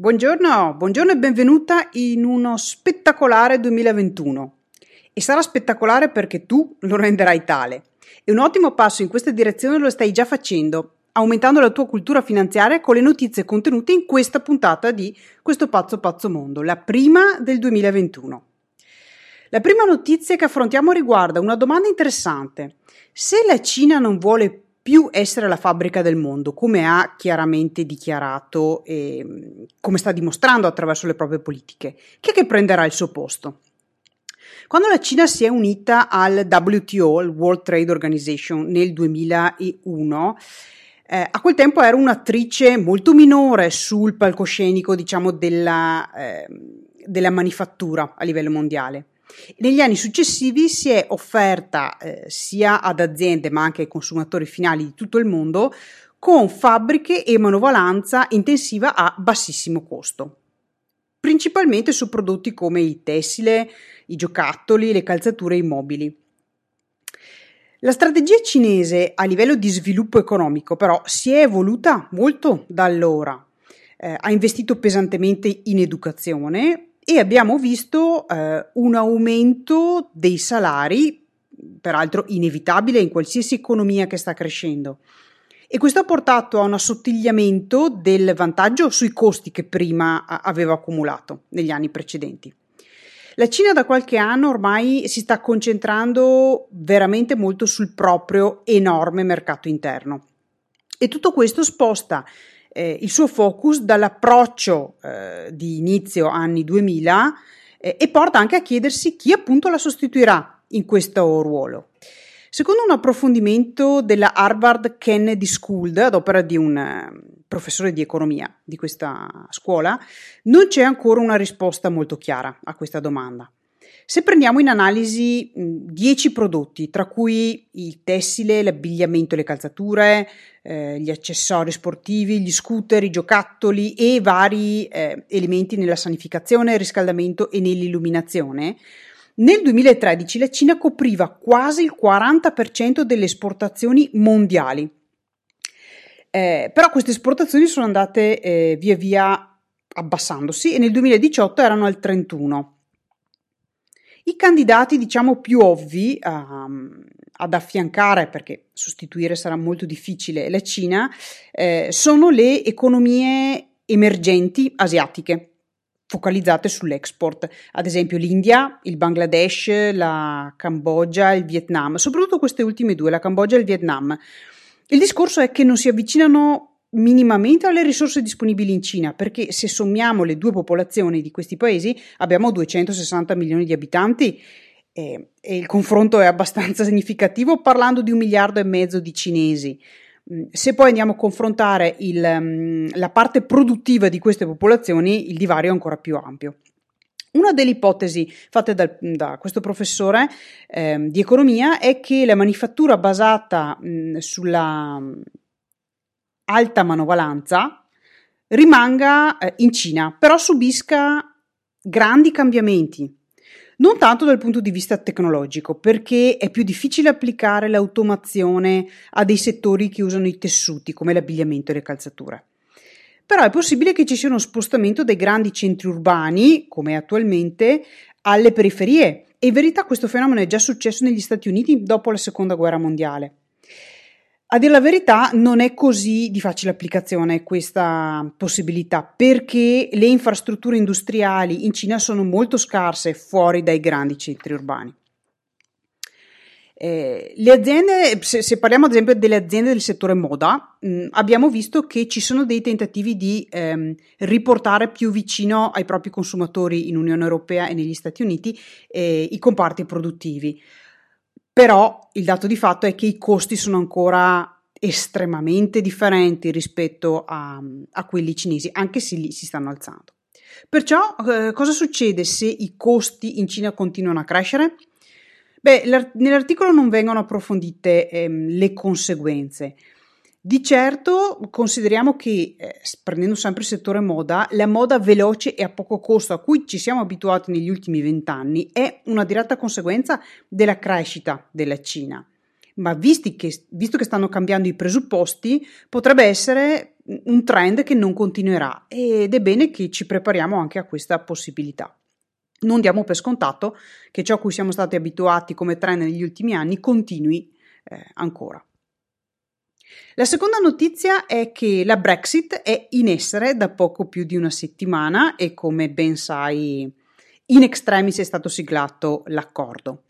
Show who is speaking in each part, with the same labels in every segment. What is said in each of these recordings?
Speaker 1: Buongiorno, buongiorno e benvenuta in uno spettacolare 2021. E sarà spettacolare perché tu lo renderai tale. E un ottimo passo in questa direzione lo stai già facendo, aumentando la tua cultura finanziaria con le notizie contenute in questa puntata di Questo pazzo pazzo mondo, la prima del 2021. La prima notizia che affrontiamo riguarda una domanda interessante. Se la Cina non vuole più essere la fabbrica del mondo, come ha chiaramente dichiarato e come sta dimostrando attraverso le proprie politiche. Chi è che prenderà il suo posto? Quando la Cina si è unita al WTO, il World Trade Organization, nel 2001, eh, a quel tempo era un'attrice molto minore sul palcoscenico, diciamo, della, eh, della manifattura a livello mondiale. Negli anni successivi si è offerta eh, sia ad aziende ma anche ai consumatori finali di tutto il mondo con fabbriche e manovalanza intensiva a bassissimo costo, principalmente su prodotti come il tessile, i giocattoli, le calzature e i mobili. La strategia cinese a livello di sviluppo economico però si è evoluta molto da allora. Eh, ha investito pesantemente in educazione, e abbiamo visto eh, un aumento dei salari, peraltro inevitabile in qualsiasi economia che sta crescendo. E questo ha portato a un assottigliamento del vantaggio sui costi che prima aveva accumulato negli anni precedenti. La Cina da qualche anno ormai si sta concentrando veramente molto sul proprio enorme mercato interno e tutto questo sposta eh, il suo focus dall'approccio eh, di inizio anni 2000 eh, e porta anche a chiedersi chi appunto la sostituirà in questo ruolo. Secondo un approfondimento della Harvard Kennedy School, ad opera di un eh, professore di economia di questa scuola, non c'è ancora una risposta molto chiara a questa domanda. Se prendiamo in analisi 10 prodotti, tra cui il tessile, l'abbigliamento le calzature, eh, gli accessori sportivi, gli scooter, i giocattoli e vari eh, elementi nella sanificazione, il riscaldamento e nell'illuminazione, nel 2013 la Cina copriva quasi il 40% delle esportazioni mondiali. Eh, però queste esportazioni sono andate eh, via via abbassandosi e nel 2018 erano al 31%. I candidati, diciamo, più ovvi um, ad affiancare, perché sostituire sarà molto difficile, la Cina, eh, sono le economie emergenti asiatiche focalizzate sull'export, ad esempio l'India, il Bangladesh, la Cambogia, il Vietnam, soprattutto queste ultime due, la Cambogia e il Vietnam. Il discorso è che non si avvicinano minimamente alle risorse disponibili in Cina, perché se sommiamo le due popolazioni di questi paesi abbiamo 260 milioni di abitanti e, e il confronto è abbastanza significativo parlando di un miliardo e mezzo di cinesi. Mm, se poi andiamo a confrontare il, mm, la parte produttiva di queste popolazioni, il divario è ancora più ampio. Una delle ipotesi fatte da, da questo professore eh, di economia è che la manifattura basata mh, mm, sulla alta manovalanza rimanga eh, in Cina, però subisca grandi cambiamenti. Non tanto dal punto di vista tecnologico, perché è più difficile applicare l'automazione a dei settori che usano i tessuti, come l'abbigliamento e le calzature. Però è possibile che ci sia uno spostamento dai grandi centri urbani, come attualmente, alle periferie. E in verità questo fenomeno è già successo negli Stati Uniti dopo la Seconda Guerra Mondiale. A dire la verità, non è così di facile applicazione questa possibilità perché le infrastrutture industriali in Cina sono molto scarse fuori dai grandi centri urbani. Eh, le aziende, se, se, parliamo ad esempio delle aziende del settore moda, mh, abbiamo visto che ci sono dei tentativi di ehm, riportare più vicino ai propri consumatori in Unione Europea e negli Stati Uniti eh, i comparti produttivi però il dato di fatto è che i costi sono ancora estremamente differenti rispetto a, a quelli cinesi, anche se lì si stanno alzando. Perciò eh, cosa succede se i costi in Cina continuano a crescere? Beh, nell'articolo non vengono approfondite ehm, le conseguenze, di certo consideriamo che, eh, prendendo sempre il settore moda, la moda veloce e a poco costo a cui ci siamo abituati negli ultimi vent'anni è una diretta conseguenza della crescita della Cina. Ma che, visto che stanno cambiando i presupposti, potrebbe essere un trend che non continuerà ed è bene che ci prepariamo anche a questa possibilità. Non diamo per scontato che ciò a cui siamo stati abituati come trend negli ultimi anni continui eh, ancora. La seconda notizia è che la Brexit è in essere da poco più di una settimana e come ben sai in extremis è stato siglato l'accordo.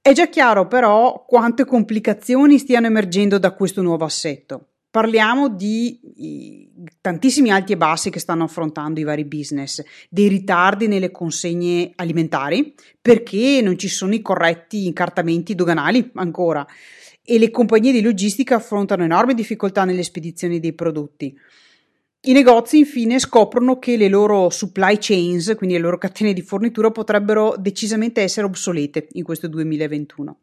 Speaker 1: È già chiaro però quante complicazioni stiano emergendo da questo nuovo assetto. Parliamo di tantissimi alti e bassi che stanno affrontando i vari business, dei ritardi nelle consegne alimentari perché non ci sono i corretti incartamenti doganali ancora e le compagnie di logistica affrontano enormi difficoltà nelle spedizioni dei prodotti. I negozi infine scoprono che le loro supply chains, quindi le loro catene di fornitura, potrebbero decisamente essere obsolete in questo 2021.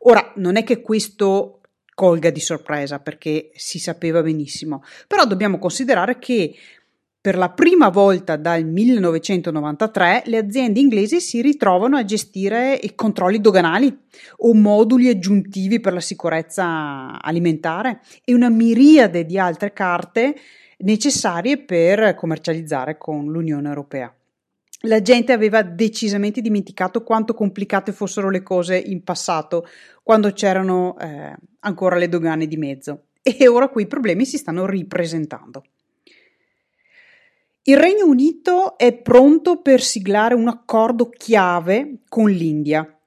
Speaker 1: Ora, non è che questo colga di sorpresa perché si sapeva benissimo, però dobbiamo considerare che per la prima volta dal 1993 le aziende inglesi si ritrovano a gestire i controlli doganali o moduli aggiuntivi per la sicurezza alimentare e una miriade di altre carte necessarie per commercializzare con l'Unione Europea. La gente aveva decisamente dimenticato quanto complicate fossero le cose in passato, quando c'erano eh, ancora le dogane di mezzo, e ora quei problemi si stanno ripresentando. Il Regno Unito è pronto per siglare un accordo chiave con l'India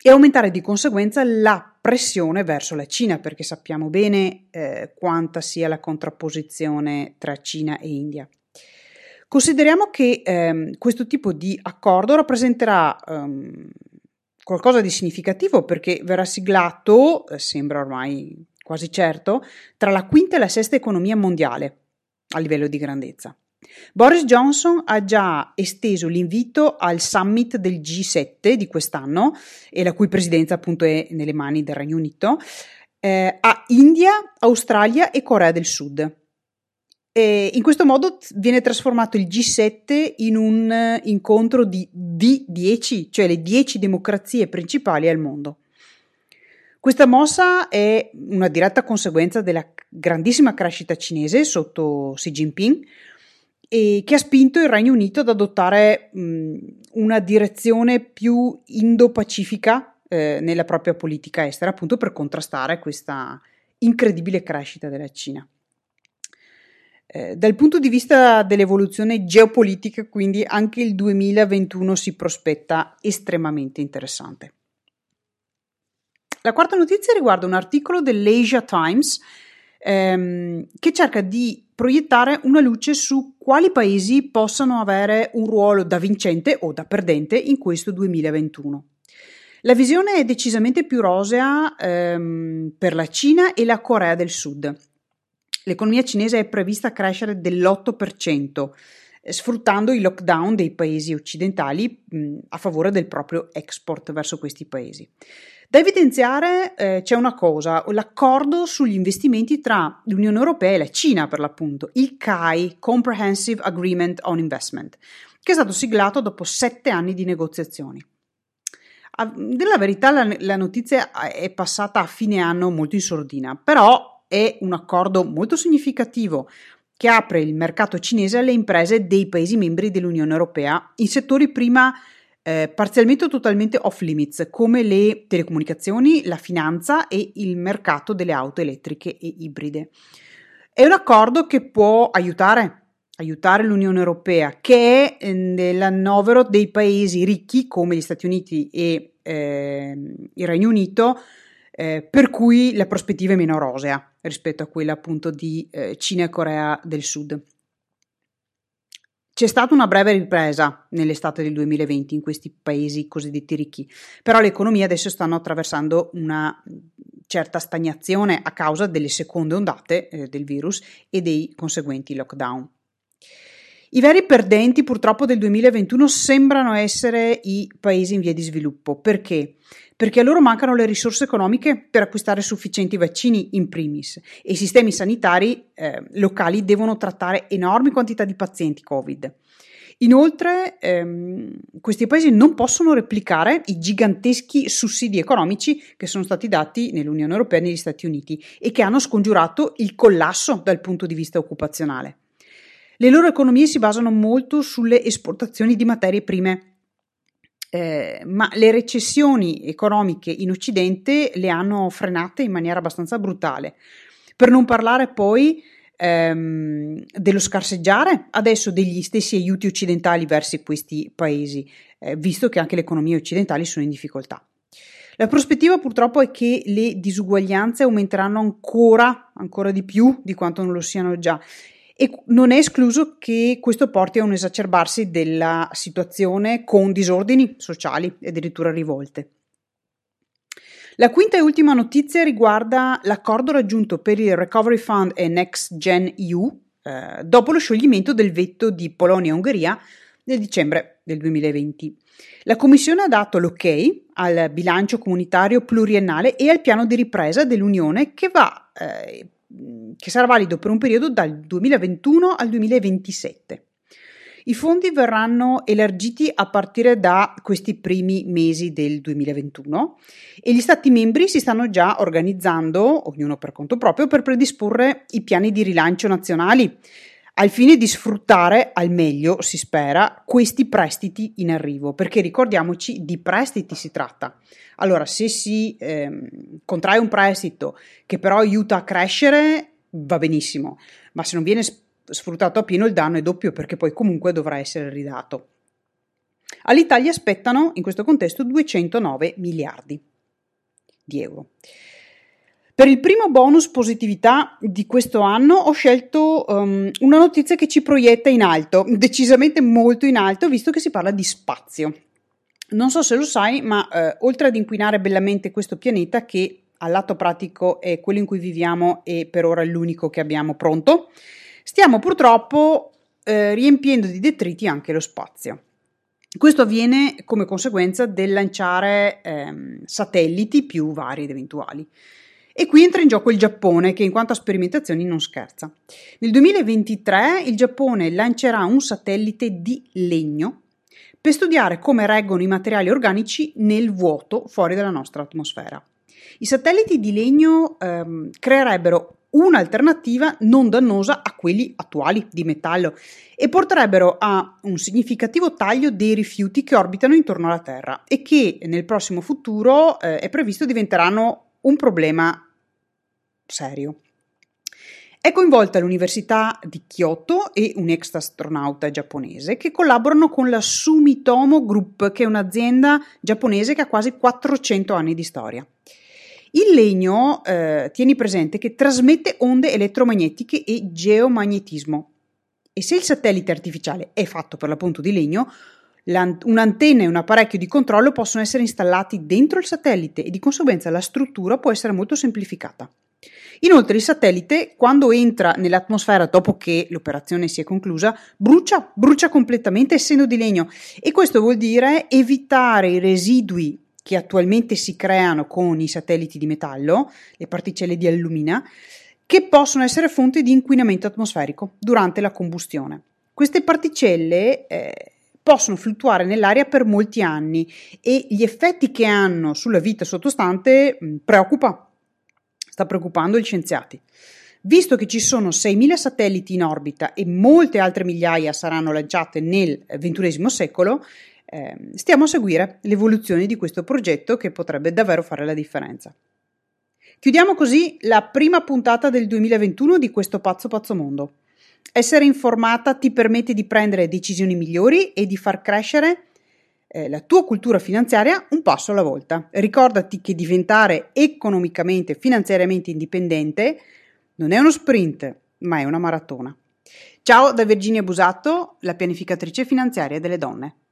Speaker 1: e aumentare di conseguenza la pressione verso la Cina, perché sappiamo bene eh, quanta sia la contrapposizione tra Cina e India. Consideriamo che ehm, questo tipo di accordo rappresenterà ehm, qualcosa di significativo perché verrà siglato, eh, sembra ormai quasi certo, tra la quinta e la sesta economia mondiale a livello di grandezza. Boris Johnson ha già esteso l'invito al summit del G7 di quest'anno, e la cui presidenza appunto è nelle mani del Regno Unito, eh, a India, Australia e Corea del Sud. E in questo modo viene trasformato il G7 in un incontro di D10, cioè le 10 democrazie principali al mondo. Questa mossa è una diretta conseguenza della grandissima crescita cinese sotto Xi Jinping, e che ha spinto il Regno Unito ad adottare mh, una direzione più indo-pacifica eh, nella propria politica estera, appunto per contrastare questa incredibile crescita della Cina. Eh, dal punto di vista dell'evoluzione geopolitica, quindi, anche il 2021 si prospetta estremamente interessante. La quarta notizia riguarda un articolo dell'Asia Times ehm, che cerca di proiettare una luce su quali paesi possano avere un ruolo da vincente o da perdente in questo 2021. La visione è decisamente più rosea ehm, per la Cina e la Corea del Sud. L'economia cinese è prevista crescere dell'8%, eh, sfruttando i lockdown dei paesi occidentali mh, a favore del proprio export verso questi paesi. Da evidenziare eh, c'è una cosa, l'accordo sugli investimenti tra l'Unione Europea e la Cina per l'appunto, il CAI, Comprehensive Agreement on Investment, che è stato siglato dopo sette anni di negoziazioni. A, della verità la, la notizia è passata a fine anno molto in sordina, però è un accordo molto significativo che apre il mercato cinese alle imprese dei Paesi membri dell'Unione Europea in settori prima eh, parzialmente o totalmente off limits, come le telecomunicazioni, la finanza e il mercato delle auto elettriche e ibride. È un accordo che può aiutare, aiutare l'Unione Europea, che è eh, nell'annovero dei paesi ricchi come gli Stati Uniti e eh, il Regno Unito, eh, per cui la prospettiva è meno rosea rispetto a quella appunto di eh, Cina e Corea del Sud. C'è stata una breve ripresa nell'estate del 2020 in questi paesi cosiddetti ricchi, però le economie adesso stanno attraversando una certa stagnazione a causa delle seconde ondate eh, del virus e dei conseguenti lockdown. I veri perdenti purtroppo del 2021 sembrano essere i paesi in via di sviluppo. Perché? Perché a loro mancano le risorse economiche per acquistare sufficienti vaccini in primis e i sistemi sanitari eh, locali devono trattare enormi quantità di pazienti Covid. Inoltre, ehm, questi paesi non possono replicare i giganteschi sussidi economici che sono stati dati nell'Unione Europea e negli Stati Uniti e che hanno scongiurato il collasso dal punto di vista occupazionale. Le loro economie si basano molto sulle esportazioni di materie prime, eh, ma le recessioni economiche in Occidente le hanno frenate in maniera abbastanza brutale. Per non parlare poi ehm, dello scarseggiare adesso degli stessi aiuti occidentali verso questi paesi, eh, visto che anche le economie occidentali sono in difficoltà. La prospettiva purtroppo è che le disuguaglianze aumenteranno ancora, ancora di più di quanto non lo siano già e non è escluso che questo porti a un esacerbarsi della situazione con disordini sociali e addirittura rivolte. La quinta e ultima notizia riguarda l'accordo raggiunto per il Recovery Fund e Next Gen EU eh, dopo lo scioglimento del vetto di Polonia e Ungheria nel dicembre del 2020. La Commissione ha dato l'ok al bilancio comunitario pluriennale e al piano di ripresa dell'Unione che, va, eh, che sarà valido per un periodo dal 2021 al 2027. I fondi verranno elargiti a partire da questi primi mesi del 2021 e gli Stati membri si stanno già organizzando, ognuno per conto proprio, per predisporre i piani di rilancio nazionali al fine di sfruttare al meglio, si spera, questi prestiti in arrivo, perché ricordiamoci di prestiti si tratta. Allora, se si ehm, contrae un prestito che però aiuta a crescere, va benissimo, ma se non viene sfruttato a pieno il danno è doppio perché poi comunque dovrà essere ridato. All'Italia aspettano in questo contesto 209 miliardi di euro. Per il primo bonus positività di questo anno ho scelto um, una notizia che ci proietta in alto, decisamente molto in alto, visto che si parla di spazio. Non so se lo sai, ma eh, oltre ad inquinare bellamente questo pianeta, che al lato pratico è quello in cui viviamo e per ora è l'unico che abbiamo pronto, stiamo purtroppo eh, riempiendo di detriti anche lo spazio. Questo avviene come conseguenza del lanciare ehm, satelliti più vari ed eventuali. E qui entra in gioco il Giappone, che in quanto a sperimentazioni non scherza. Nel 2023 il Giappone lancerà un satellite di legno per studiare come reggono i materiali organici nel vuoto fuori dalla nostra atmosfera. I satelliti di legno ehm, creerebbero un'alternativa non dannosa a quelli attuali di metallo e porterebbero a un significativo taglio dei rifiuti che orbitano intorno alla Terra e che nel prossimo futuro eh, è previsto diventeranno un problema serio. È coinvolta l'Università di Kyoto e un ex astronauta giapponese che collaborano con la Sumitomo Group, che è un'azienda giapponese che ha quasi 400 anni di storia. Il legno, eh, tieni presente che trasmette onde elettromagnetiche e geomagnetismo. E se il satellite artificiale è fatto per l'appunto di legno, un'antenna e un apparecchio di controllo possono essere installati dentro il satellite e di conseguenza la struttura può essere molto semplificata. Inoltre il satellite, quando entra nell'atmosfera dopo che l'operazione si è conclusa, brucia, brucia completamente essendo di legno e questo vuol dire evitare i residui che attualmente si creano con i satelliti di metallo, le particelle di allumina, che possono essere fonte di inquinamento atmosferico durante la combustione. Queste particelle eh, possono fluttuare nell'aria per molti anni e gli effetti che hanno sulla vita sottostante mh, preoccupa, sta preoccupando gli scienziati. Visto che ci sono 6.000 satelliti in orbita e molte altre migliaia saranno lanciate nel XXI secolo, eh, stiamo a seguire l'evoluzione di questo progetto che potrebbe davvero fare la differenza. Chiudiamo così la prima puntata del 2021 di questo pazzo pazzo mondo. Essere informata ti permette di prendere decisioni migliori e di far crescere eh, la tua cultura finanziaria un passo alla volta. Ricordati che diventare economicamente finanziariamente indipendente non è uno sprint, ma è una maratona. Ciao da Virginia Busato, la pianificatrice finanziaria delle donne.